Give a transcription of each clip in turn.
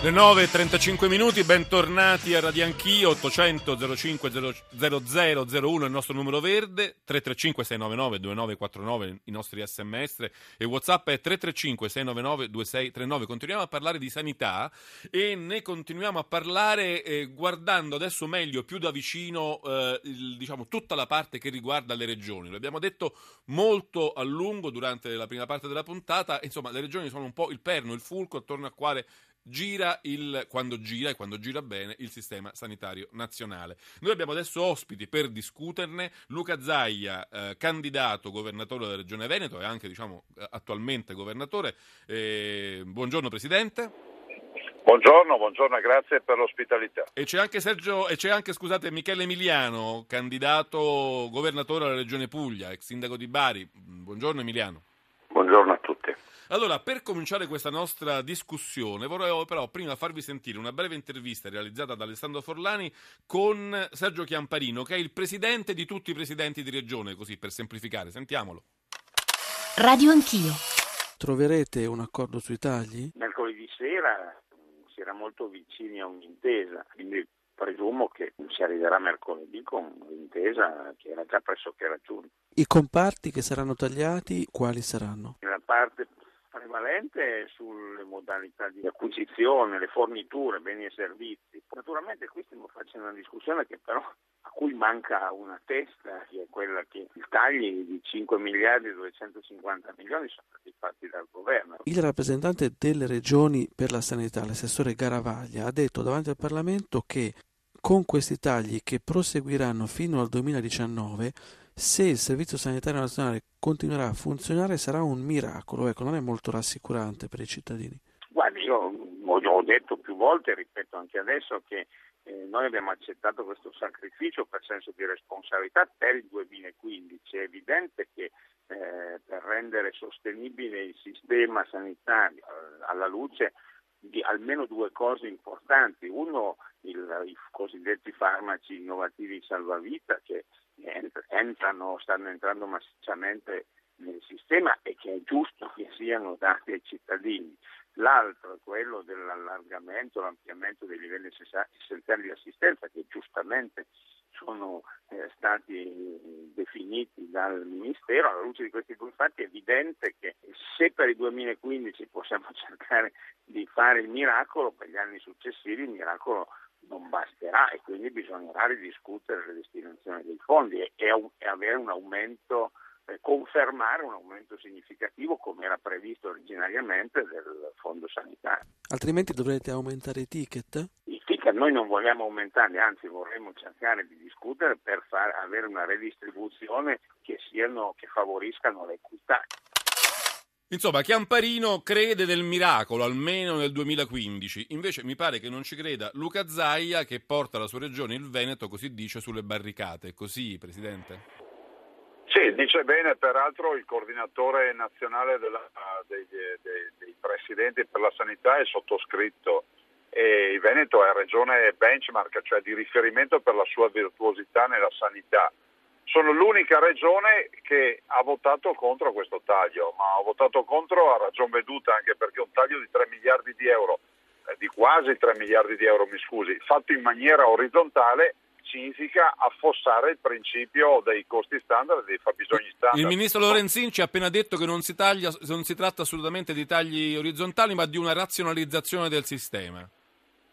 Le 9.35 minuti, bentornati a Radio Anch'io, 800 05 0001 il nostro numero verde, 335 699 2949 i nostri sms e Whatsapp è 335 699 2639. Continuiamo a parlare di sanità e ne continuiamo a parlare eh, guardando adesso meglio, più da vicino, eh, il, diciamo, tutta la parte che riguarda le regioni. Lo abbiamo detto molto a lungo durante la prima parte della puntata, insomma le regioni sono un po' il perno, il fulco attorno al quale gira il, quando gira e quando gira bene il sistema sanitario nazionale. Noi abbiamo adesso ospiti per discuterne Luca Zaia, eh, candidato governatore della Regione Veneto e anche diciamo, attualmente governatore. Eh, buongiorno Presidente. Buongiorno, buongiorno, grazie per l'ospitalità. E c'è anche Sergio, e c'è anche, scusate, Michele Emiliano, candidato governatore della Regione Puglia, ex sindaco di Bari. Buongiorno Emiliano. Buongiorno a tutti. Allora, per cominciare questa nostra discussione, vorrei però prima farvi sentire una breve intervista realizzata da Alessandro Forlani con Sergio Chiamparino, che è il presidente di tutti i presidenti di regione, così per semplificare. Sentiamolo. Radio Anch'io. Troverete un accordo sui tagli? Mercoledì sera si era molto vicini a un'intesa, quindi presumo che si arriverà mercoledì con un'intesa che era già pressoché raggiunta. I comparti che saranno tagliati, quali saranno? La parte prevalente sulle modalità di acquisizione, le forniture, beni e servizi. Naturalmente qui stiamo facendo una discussione che però a cui manca una testa, che è quella che i tagli di 5 miliardi e 250 milioni sono stati fatti dal governo. Il rappresentante delle regioni per la sanità, l'assessore Garavaglia, ha detto davanti al Parlamento che con questi tagli che proseguiranno fino al 2019 se il Servizio Sanitario Nazionale continuerà a funzionare sarà un miracolo, ecco, non è molto rassicurante per i cittadini. Guardi, io ho detto più volte, ripeto anche adesso, che eh, noi abbiamo accettato questo sacrificio per senso di responsabilità per il 2015. È evidente che eh, per rendere sostenibile il sistema sanitario eh, alla luce di almeno due cose importanti. Uno, il, i cosiddetti farmaci innovativi salvavita che entrano, stanno entrando massicciamente nel sistema e che è giusto che siano dati ai cittadini. L'altro è quello dell'allargamento, l'ampliamento dei livelli essenziali di assistenza che giustamente sono eh, stati definiti dal Ministero. Alla luce di questi due fatti è evidente che se per il 2015 possiamo cercare di fare il miracolo, per gli anni successivi il miracolo non basterà e quindi bisognerà ridiscutere le destinazioni dei fondi e, e avere un aumento, eh, confermare un aumento significativo come era previsto originariamente del fondo sanitario. Altrimenti dovrete aumentare i ticket? I ticket noi non vogliamo aumentarli, anzi vorremmo cercare di discutere per far, avere una redistribuzione che, siano, che favoriscano l'equità. Insomma, Chiamparino crede nel miracolo, almeno nel 2015. Invece mi pare che non ci creda Luca Zaia, che porta la sua regione, il Veneto, così dice, sulle barricate. Così, Presidente? Sì, dice bene, peraltro il coordinatore nazionale della, dei, dei, dei, presidenti per la sanità è sottoscritto e il Veneto è regione benchmark, cioè di riferimento per la sua virtuosità nella sanità sono l'unica regione che ha votato contro questo taglio, ma ha votato contro a ragion veduta anche perché un taglio di 3 miliardi di euro, eh, di quasi 3 miliardi di euro, mi scusi, fatto in maniera orizzontale significa affossare il principio dei costi standard e dei fabbisogni standard. Il ministro Lorenzin ci ha appena detto che non si, taglia, non si tratta assolutamente di tagli orizzontali, ma di una razionalizzazione del sistema.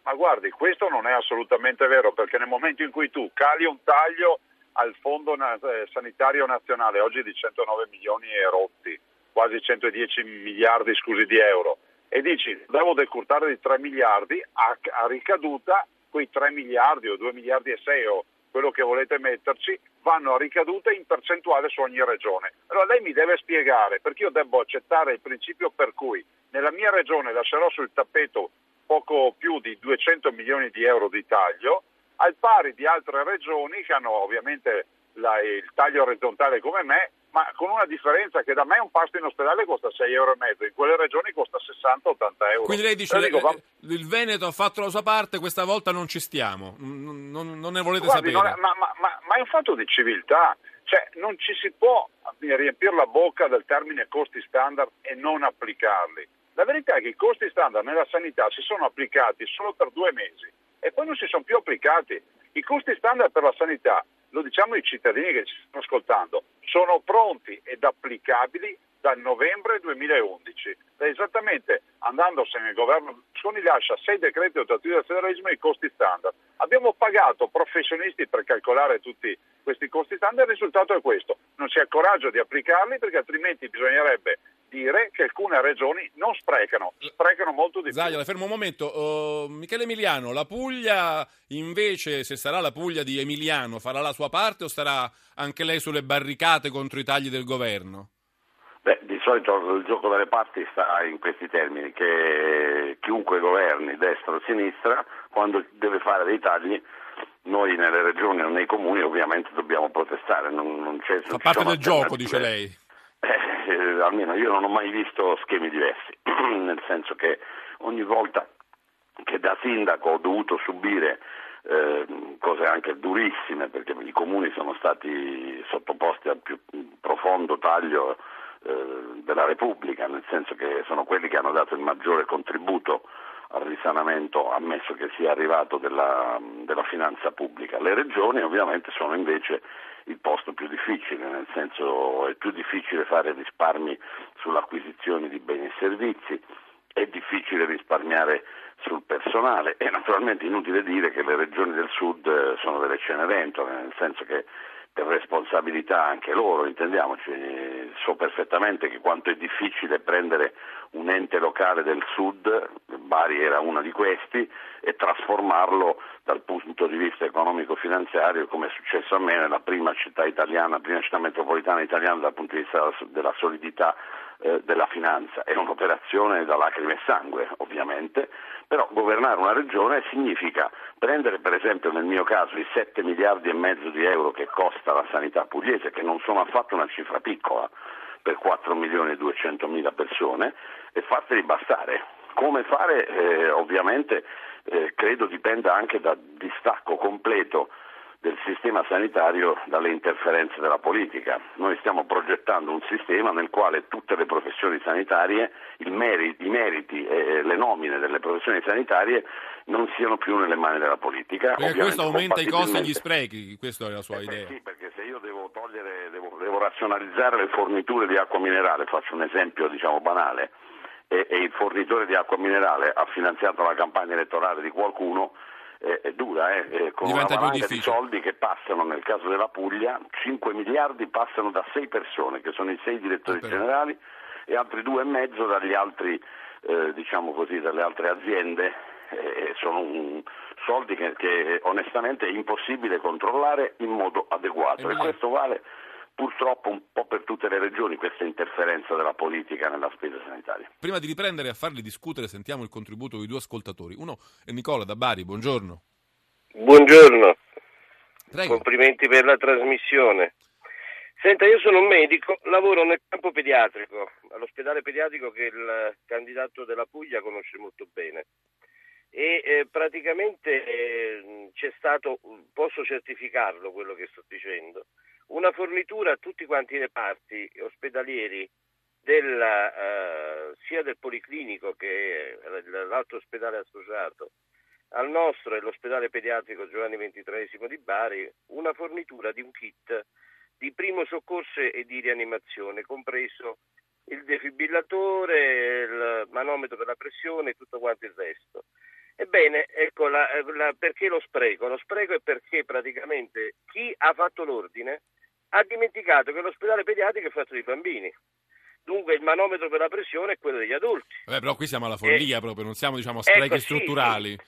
Ma guardi, questo non è assolutamente vero, perché nel momento in cui tu cali un taglio al Fondo eh, Sanitario Nazionale, oggi di 109 milioni e rotti, quasi 110 miliardi scusi, di euro, e dici devo decurtare di 3 miliardi, a, a ricaduta quei 3 miliardi o 2 miliardi e 6 o quello che volete metterci, vanno a ricaduta in percentuale su ogni regione. Allora lei mi deve spiegare perché io devo accettare il principio per cui nella mia regione lascerò sul tappeto poco più di 200 milioni di euro di taglio, al pari di altre regioni che hanno ovviamente la, il taglio orizzontale come me, ma con una differenza che da me un pasto in ospedale costa 6,5 euro, in quelle regioni costa 60-80 euro. Quindi lei dice Dico, va... il Veneto ha fatto la sua parte, questa volta non ci stiamo, non, non, ne volete Guardi, sapere. è, ma, ma, ma, ma, è un fatto di civiltà, cioè non ci si può riempire la bocca del termine costi standard e non applicarli. La verità è che i costi standard nella sanità si sono applicati solo per due mesi e poi non si sono più applicati. I costi standard per la sanità lo diciamo ai cittadini che ci stanno ascoltando, sono pronti ed applicabili dal novembre 2011. Esattamente andandosene il governo Berlusconi lascia sei decreti attuativi del federalismo e i costi standard. Abbiamo pagato professionisti per calcolare tutti questi costi standard, il risultato è questo. Non si ha coraggio di applicarli perché altrimenti bisognerebbe dire che alcune regioni non sprecano, sprecano molto di più. Zaglia, fermo un momento. Uh, Michele Emiliano, la Puglia invece, se sarà la Puglia di Emiliano, farà la sua parte o starà anche lei sulle barricate contro i tagli del governo? Beh, di solito il gioco delle parti sta in questi termini, che chiunque governi, destra o sinistra, quando deve fare dei tagli, noi nelle regioni o nei comuni ovviamente dobbiamo protestare. Non, non c'è, Fa parte del gioco, dice lei. Eh, eh, almeno io non ho mai visto schemi diversi, nel senso che ogni volta che da sindaco ho dovuto subire eh, cose anche durissime, perché i comuni sono stati sottoposti al più profondo taglio eh, della Repubblica, nel senso che sono quelli che hanno dato il maggiore contributo al risanamento, ammesso che sia arrivato della, della finanza pubblica. Le regioni ovviamente sono invece il posto più difficile, nel senso è più difficile fare risparmi sull'acquisizione di beni e servizi, è difficile risparmiare sul personale e naturalmente inutile dire che le regioni del sud eh, sono delle cenerentole, nel senso che responsabilità anche loro, intendiamoci, so perfettamente che quanto è difficile prendere un ente locale del sud, Bari era uno di questi, e trasformarlo dal punto di vista economico-finanziario, come è successo a me nella prima città italiana, prima città metropolitana italiana dal punto di vista della solidità eh, della finanza. È un'operazione da lacrime e sangue, ovviamente, però governare una regione significa prendere per esempio nel mio caso i 7 miliardi e mezzo di euro che costa la sanità pugliese, che non sono affatto una cifra piccola per 4 milioni e 200 mila persone, e farseli bastare. Come fare eh, ovviamente eh, credo dipenda anche dal distacco completo del sistema sanitario dalle interferenze della politica. Noi stiamo progettando un sistema nel quale tutte le professioni sanitarie, meriti, i meriti e le nomine delle professioni sanitarie non siano più nelle mani della politica. Perché questo aumenta i costi e gli sprechi, questa è la sua eh, idea. Sì, perché se io devo togliere, devo, devo, razionalizzare le forniture di acqua minerale, faccio un esempio diciamo banale, e, e il fornitore di acqua minerale ha finanziato la campagna elettorale di qualcuno, eh, è dura, eh, con Diventa una valanga di soldi che passano, nel caso della Puglia, 5 miliardi passano da 6 persone, che sono i 6 direttori Ah, generali, e altri 2,5 dagli altri, eh, diciamo così, dalle altre aziende. Eh, sono un, soldi che, che, onestamente è impossibile controllare in modo adeguato e Emiliano. questo vale purtroppo un po' per tutte le regioni, questa interferenza della politica nella spesa sanitaria. Prima di riprendere a farli discutere, sentiamo il contributo di due ascoltatori. Uno è Nicola da Bari, buongiorno. Buongiorno, Prego. complimenti per la trasmissione. Senta, io sono un medico, lavoro nel campo pediatrico, all'ospedale pediatrico che il candidato della Puglia conosce molto bene. E eh, praticamente eh, c'è stato, posso certificarlo quello che sto dicendo, una fornitura a tutti quanti i reparti ospedalieri della, eh, sia del Policlinico che l'altro ospedale associato al nostro e l'ospedale pediatrico Giovanni XXIII di Bari una fornitura di un kit di primo soccorso e di rianimazione, compreso il defibrillatore, il manometro per la pressione e tutto quanto il resto. Ebbene, ecco la, la, perché lo spreco? Lo spreco è perché praticamente chi ha fatto l'ordine ha dimenticato che l'ospedale pediatrico è fatto di bambini. Dunque il manometro per la pressione è quello degli adulti. Vabbè, però qui siamo alla follia proprio, non siamo diciamo a sprechi Ecco, sì, strutturali.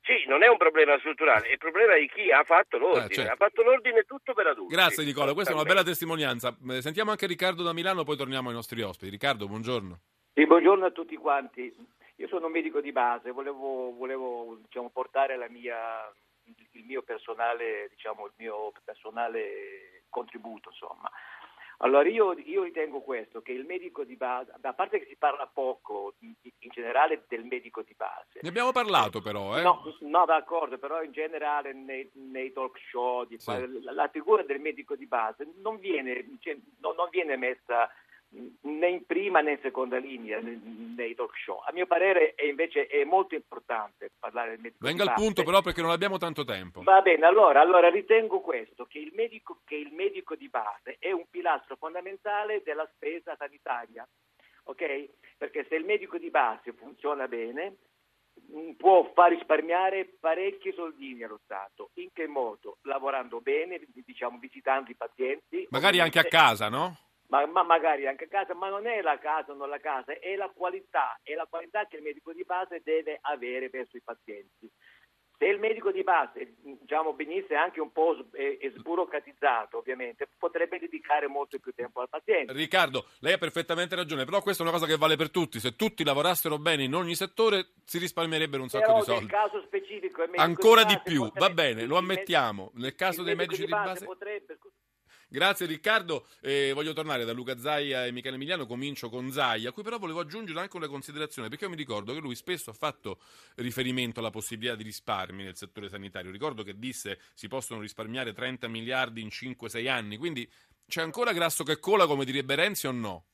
Sì, non è un problema strutturale, è il problema di chi ha fatto l'ordine. Eh, certo. Ha fatto l'ordine tutto per adulti. Grazie Nicola, questa è una bella testimonianza. Eh, Sentiamo anche Riccardo da Milano, poi torniamo ai nostri ospiti. Riccardo, buongiorno. Sì, buongiorno a tutti quanti. Io sono un medico di base, volevo, volevo, diciamo, portare la mia, il mio personale, diciamo, il mio personale contributo, insomma. Allora io, io, ritengo questo, che il medico di base, a parte che si parla poco in, in generale del medico di base. Ne abbiamo parlato però, eh? No, no d'accordo, però in generale nei, nei talk show sì. la, la, figura del medico di base non viene, cioè, no, non viene messa né in prima né in seconda linea nei talk show. A mio parere è invece è molto importante parlare del medico Venga al punto però perché non abbiamo tanto tempo. Va bene, allora, allora ritengo questo, che il, medico, che il medico di base è un pilastro fondamentale della spesa sanitaria, ok? Perché se il medico di base funziona bene mm, può far risparmiare parecchi soldini allo Stato. In che modo? Lavorando bene, diciamo visitando i pazienti. Magari anche a casa, no? Ma, ma, magari anche a casa, ma non è la casa o non la casa, è la qualità, è la qualità che il medico di base deve avere verso i pazienti. Se il medico di base diciamo, venisse anche un po' sburocratizzato, ovviamente, potrebbe dedicare molto più tempo al paziente. Riccardo, lei ha perfettamente ragione, però questa è una cosa che vale per tutti. Se tutti lavorassero bene in ogni settore, si risparmierebbero un sacco però di soldi. Nel caso specifico, ancora di, di più, potrebbe, va bene, lo ammettiamo. Nel caso dei medici di base, base potrebbe Grazie Riccardo, eh, voglio tornare da Luca Zaia e Michele Emiliano, comincio con Zaia, a cui però volevo aggiungere anche una considerazione, perché io mi ricordo che lui spesso ha fatto riferimento alla possibilità di risparmi nel settore sanitario, ricordo che disse si possono risparmiare 30 miliardi in 5-6 anni, quindi c'è ancora grasso che cola come direbbe Renzi o no?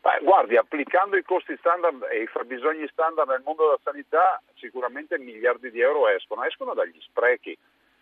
Beh, guardi, applicando i costi standard e i fabbisogni standard nel mondo della sanità sicuramente miliardi di euro escono, escono dagli sprechi.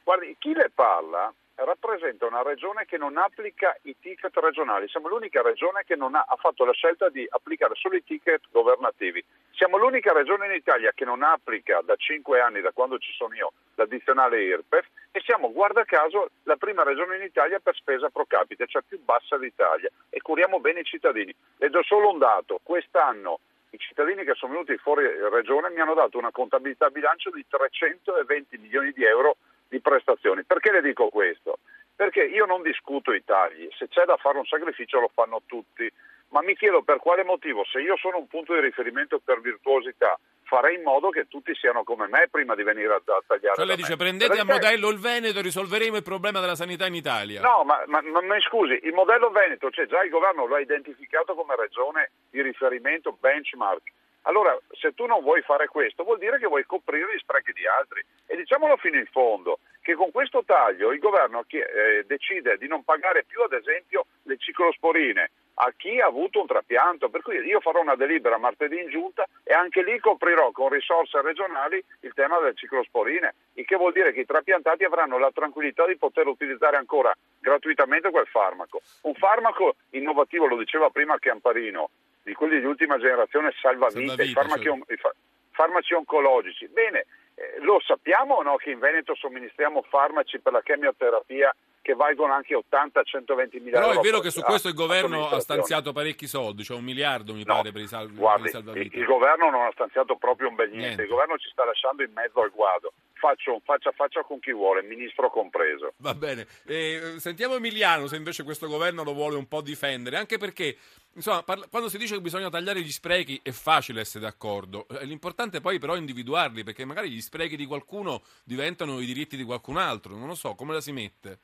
Guardi, chi le parla rappresenta una regione che non applica i ticket regionali, siamo l'unica regione che non ha, ha, fatto la scelta di applicare solo i ticket governativi, siamo l'unica regione in Italia che non applica da 5 anni, da quando ci sono io, l'addizionale IRPEF e siamo, guarda caso, la prima regione in Italia per spesa pro capite, cioè più bassa d'Italia. E curiamo bene i cittadini. Le do solo un dato, quest'anno i cittadini che sono venuti fuori regione mi hanno dato una contabilità bilancio di 320 milioni di euro di prestazioni. Perché le dico questo? Perché io non discuto i tagli, se c'è da fare un sacrificio lo fanno tutti, ma mi chiedo per quale motivo, se io sono un punto di riferimento per virtuosità, farei in modo che tutti siano come me prima di venire a, a tagliare. Cioè lei dice prendete Perché... a modello il Veneto e risolveremo il problema della sanità in Italia. No, ma, ma, ma, ma scusi, il modello Veneto, cioè già il governo lo ha identificato come regione di riferimento benchmark. Allora, se tu non vuoi fare questo, vuol dire che vuoi coprire gli sprechi di altri. E diciamolo fino in fondo, che con questo taglio il governo eh, decide di non pagare più, ad esempio, le ciclosporine a chi ha avuto un trapianto. Per cui io farò una delibera martedì in giunta e anche lì coprirò con risorse regionali il tema delle ciclosporine, il che vuol dire che i trapiantati avranno la tranquillità di poter utilizzare ancora gratuitamente quel farmaco. Un farmaco innovativo, lo diceva prima Chiamparino, di quelli di ultima generazione salvavita, i farmaci, certo. i farmaci oncologici. Bene, eh, lo sappiamo o no che in Veneto somministriamo farmaci per la chemioterapia che valgono anche 80-120 mila euro. Però è vero che su questo il governo ha stanziato parecchi soldi, cioè un miliardo mi no, pare per i, sal- guardi, per i salvavita. Il, il governo non ha stanziato proprio un bel niente. niente, il governo ci sta lasciando in mezzo al guado. Faccio faccia a faccia con chi vuole, ministro compreso. Va bene. Eh, sentiamo Emiliano se invece questo governo lo vuole un po' difendere, anche perché insomma, parla- quando si dice che bisogna tagliare gli sprechi è facile essere d'accordo. Eh, l'importante poi però è individuarli, perché magari gli sprechi di qualcuno diventano i diritti di qualcun altro. Non lo so, come la si mette?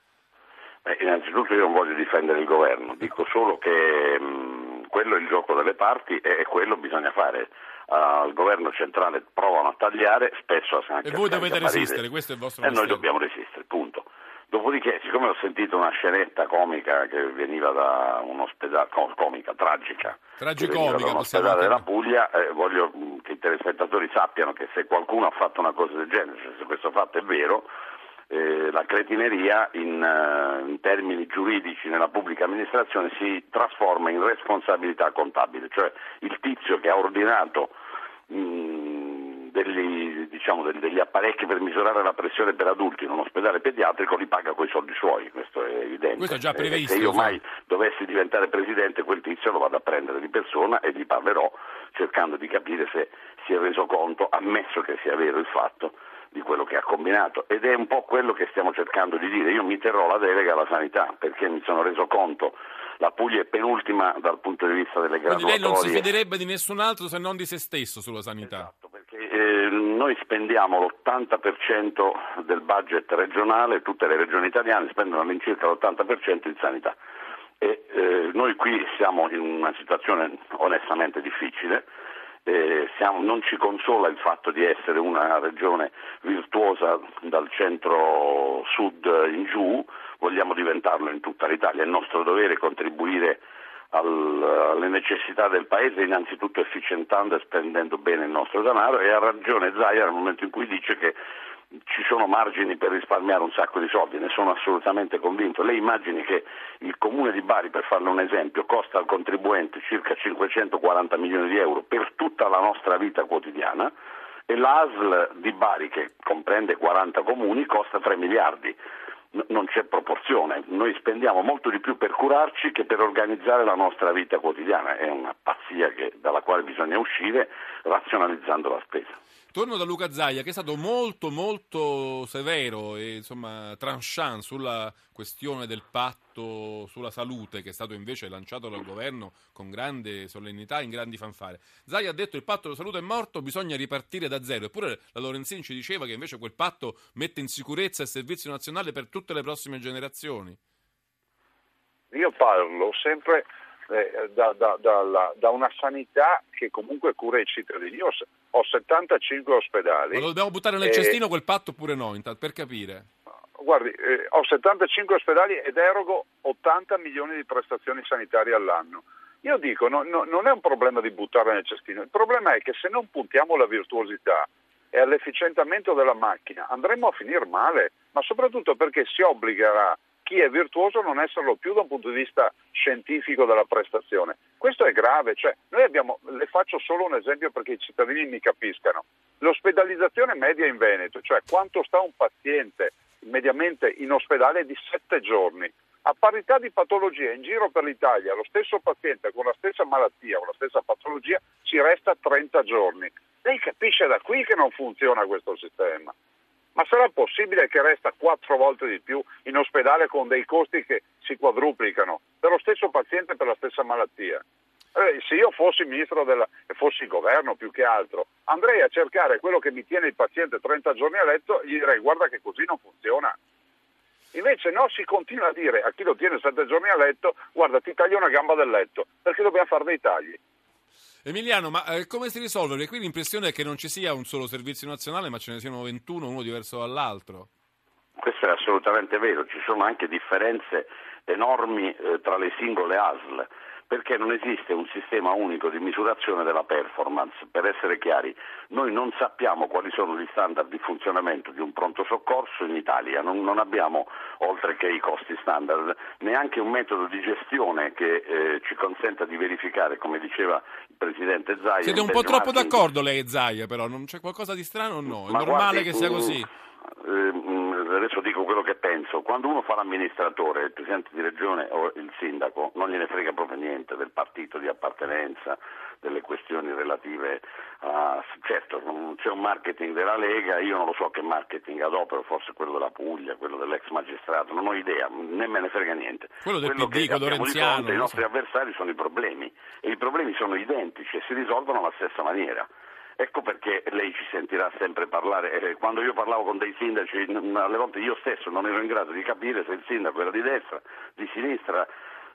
Beh, innanzitutto io non voglio difendere il governo, dico solo che mh, quello è il gioco delle parti e quello bisogna fare. Uh, il governo centrale provano a tagliare, spesso anche E voi dovete resistere, questo è il vostro E noi dobbiamo resistere, punto. Dopodiché, siccome ho sentito una scenetta comica che veniva da un ospedale, comica, tragica, Tragicomica, da un ospedale della Puglia, eh, voglio che i telespettatori sappiano che se qualcuno ha fatto una cosa del genere, cioè se questo fatto è vero, eh, la cretineria in, uh, in, termini giuridici nella pubblica amministrazione si trasforma in responsabilità contabile, cioè il tizio che ha ordinato mh, degli, diciamo, degli, apparecchi per misurare la pressione per adulti in un ospedale pediatrico li paga con i soldi suoi, questo è evidente. Questo è già previsto. Eh, se io mai dovessi diventare presidente quel tizio lo vado a prendere di persona e gli parlerò cercando di capire se si è reso conto, ammesso che sia vero il fatto, di quello che ha combinato ed è un po' quello che stiamo cercando di dire. Io mi terrò la delega alla sanità perché mi sono reso conto la Puglia è penultima dal punto di vista delle graduatorie. Quindi lei non si fiderebbe di nessun altro se non di se stesso sulla sanità. Esatto, perché eh, noi spendiamo l'80% del budget regionale, tutte le regioni italiane spendono all'incirca l'80% in sanità. E, eh, noi qui siamo in una situazione onestamente difficile, eh, siamo, non ci consola il fatto di essere una regione virtuosa dal centro-sud in giù, vogliamo diventarlo in tutta l'Italia, è nostro dovere contribuire al, alle necessità del Paese, innanzitutto efficientando e spendendo bene il nostro denaro e ha ragione Zaia nel momento in cui dice che ci sono margini per risparmiare un sacco di soldi, ne sono assolutamente convinto. Lei immagini che il comune di Bari, per farle un esempio, costa al contribuente circa 540 milioni di euro per tutta la nostra vita quotidiana e l'ASL di Bari, che comprende 40 comuni, costa 3 miliardi non c'è proporzione. Noi spendiamo molto di più per curarci che per organizzare la nostra vita quotidiana. È una pazzia che, dalla quale bisogna uscire razionalizzando la spesa. Torno da Luca Zaia che è stato molto molto severo e insomma tranchant sulla questione del patto sulla salute che è stato invece lanciato dal governo con grande solennità e in grandi fanfare. Zaia ha detto che il patto della salute è morto, bisogna ripartire da zero. Eppure la Lorenzini ci diceva che invece quel patto mette in sicurezza il servizio nazionale per tutte le prossime generazioni. Io parlo sempre eh, da, da, da, da, una sanità che comunque cura i cittadini. Io ho 75 ospedali. Ma lo dobbiamo buttare nel e... cestino quel patto oppure no, per capire? Guardi, eh, ho 75 ospedali ed erogo 80 milioni di prestazioni sanitarie all'anno. Io dico, no, no, non è un problema di buttare nel cestino, il problema è che se non puntiamo alla virtuosità e all'efficientamento della macchina andremo a finire male, ma soprattutto perché si obbligherà chi è virtuoso non esserlo più da un punto di vista scientifico della prestazione. Questo è grave, cioè, abbiamo, le faccio solo un esempio perché i cittadini mi capiscano. L'ospedalizzazione media in Veneto, cioè quanto sta un paziente mediamente in ospedale di sette giorni. A parità di patologia in giro per l'Italia, lo stesso paziente con la stessa malattia o la stessa patologia ci resta 30 giorni. Lei capisce da qui che non funziona questo sistema. Ma sarà possibile che resta quattro volte di più in ospedale con dei costi che si quadruplicano per lo stesso paziente per la stessa malattia? Eh, se io fossi ministro della, e fossi governo più che altro, andrei a cercare quello che mi tiene il paziente 30 giorni a letto, gli direi guarda che così non funziona. Invece no, si continua a dire a chi lo tiene 7 giorni a letto, guarda ti taglio una gamba del letto, perché dobbiamo fare dei tagli. Emiliano, ma eh, come si risolve? Perché qui l'impressione è che non ci sia un solo servizio nazionale, ma ce ne siano 21, uno diverso dall'altro. Questo è assolutamente vero, ci sono anche differenze enormi eh, tra le singole ASL perché non esiste un sistema unico di misurazione della performance. Per essere chiari, noi non sappiamo quali sono gli standard di funzionamento di un pronto soccorso in Italia, non, non abbiamo, oltre che i costi standard, neanche un metodo di gestione che eh, ci consenta di verificare, come diceva il Presidente Zaia. Siete un po' troppo d'accordo lei e Zaia, però non c'è qualcosa di strano o no? È normale guardi, che sia così? Eh, adesso dico quello che penso, quando uno fa l'amministratore, il presidente di regione o il sindaco, non gliene frega proprio niente del partito di appartenenza, delle questioni relative a... Certo, c'è un marketing della Lega, io non lo so che marketing adopero, forse quello della Puglia, quello dell'ex magistrato, non ho idea, né me ne frega niente. Quello del quello PD, quello renziano. I nostri avversari sono i problemi e i problemi sono identici e si risolvono alla stessa maniera. Ecco perché lei ci sentirà sempre parlare. Eh, quando io parlavo con dei sindaci, alle volte io stesso non ero in grado di capire se il sindaco era di destra, di sinistra.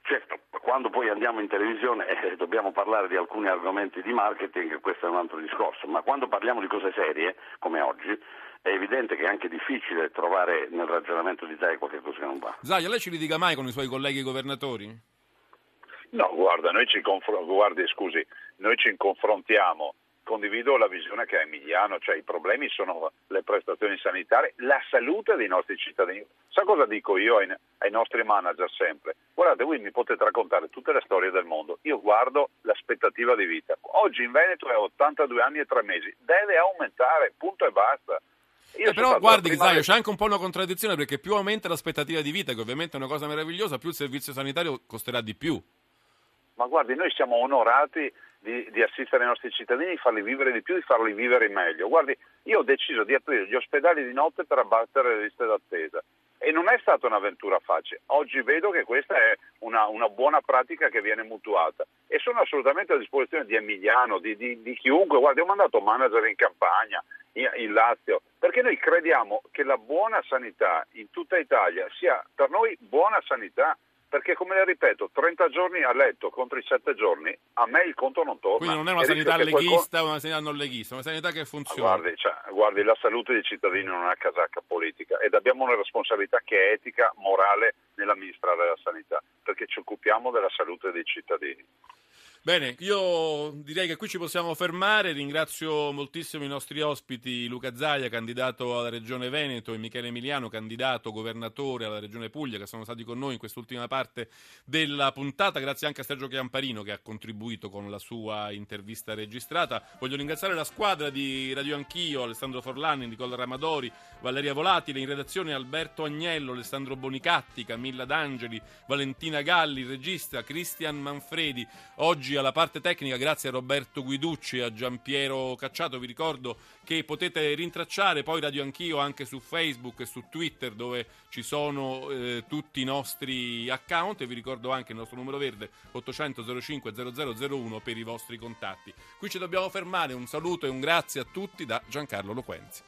Certo, quando poi andiamo in televisione eh, dobbiamo parlare di alcuni argomenti di marketing, questo è un altro discorso, ma quando parliamo di cose serie, come oggi, è evidente che è anche difficile trovare nel ragionamento di Zai qualche cosa che non va. Zaia, lei ci litiga mai con i suoi colleghi governatori? No, guarda, noi ci, confr- guardi, scusi, noi ci confrontiamo condivido la visione che ha Emiliano, cioè i problemi sono le prestazioni sanitarie, la salute dei nostri cittadini. Sa cosa dico io ai, ai, nostri manager sempre? Guardate, voi mi potete raccontare tutte le storie del mondo, io guardo l'aspettativa di vita. Oggi in Veneto è 82 anni e 3 mesi, deve aumentare, punto e basta. Eh, però guardi prima... c'è anche un po' una contraddizione perché più aumenta l'aspettativa di vita, che ovviamente è una cosa meravigliosa, più il servizio sanitario costerà di più. Ma guardi, noi siamo onorati di, di, assistere i nostri cittadini, di farli vivere di più, di farli vivere meglio. Guardi, io ho deciso di aprire gli ospedali di notte per abbattere le liste d'attesa. e non è stata un'avventura facile. Oggi vedo che questa è una, una, buona pratica che viene mutuata e sono assolutamente a disposizione di Emiliano, di, di, di chiunque. Guarda, ho mandato manager in campagna, in, in Lazio, perché noi crediamo che la buona sanità in tutta Italia sia per noi buona sanità perché come le ripeto, 30 giorni a letto contro i 7 giorni, a me il conto non torna. Quindi non è una sanità leghista o una sanità non leghista, è una sanità che funziona. Guardi, cioè, guardi, la salute dei cittadini non è casacca politica ed abbiamo una responsabilità che è etica, morale nell'amministrare la sanità, perché ci occupiamo della salute dei cittadini. Bene, io direi che qui ci possiamo fermare. Ringrazio moltissimo i nostri ospiti, Luca Zaia, candidato alla Regione Veneto, e Michele Emiliano, candidato governatore alla Regione Puglia, che sono stati con noi in quest'ultima parte della puntata. Grazie anche a Sergio Chiamparino che ha contribuito con la sua intervista registrata. Voglio ringraziare la squadra di Radio Anch'io, Alessandro Forlani, Nicola Ramadori, Valeria Volatile, in redazione Alberto Agnello, Alessandro Bonicatti, Camilla D'Angeli, Valentina Galli, regista Cristian Manfredi. Oggi alla parte tecnica grazie a Roberto Guiducci e a Giampiero Cacciato. Vi ricordo che potete rintracciare poi Radio Anch'io anche su Facebook e su Twitter dove ci sono eh, tutti i nostri account e vi ricordo anche il nostro numero verde 800 05 0001 per i vostri contatti. Qui ci dobbiamo fermare, un saluto e un grazie a tutti da Giancarlo Loquenzi.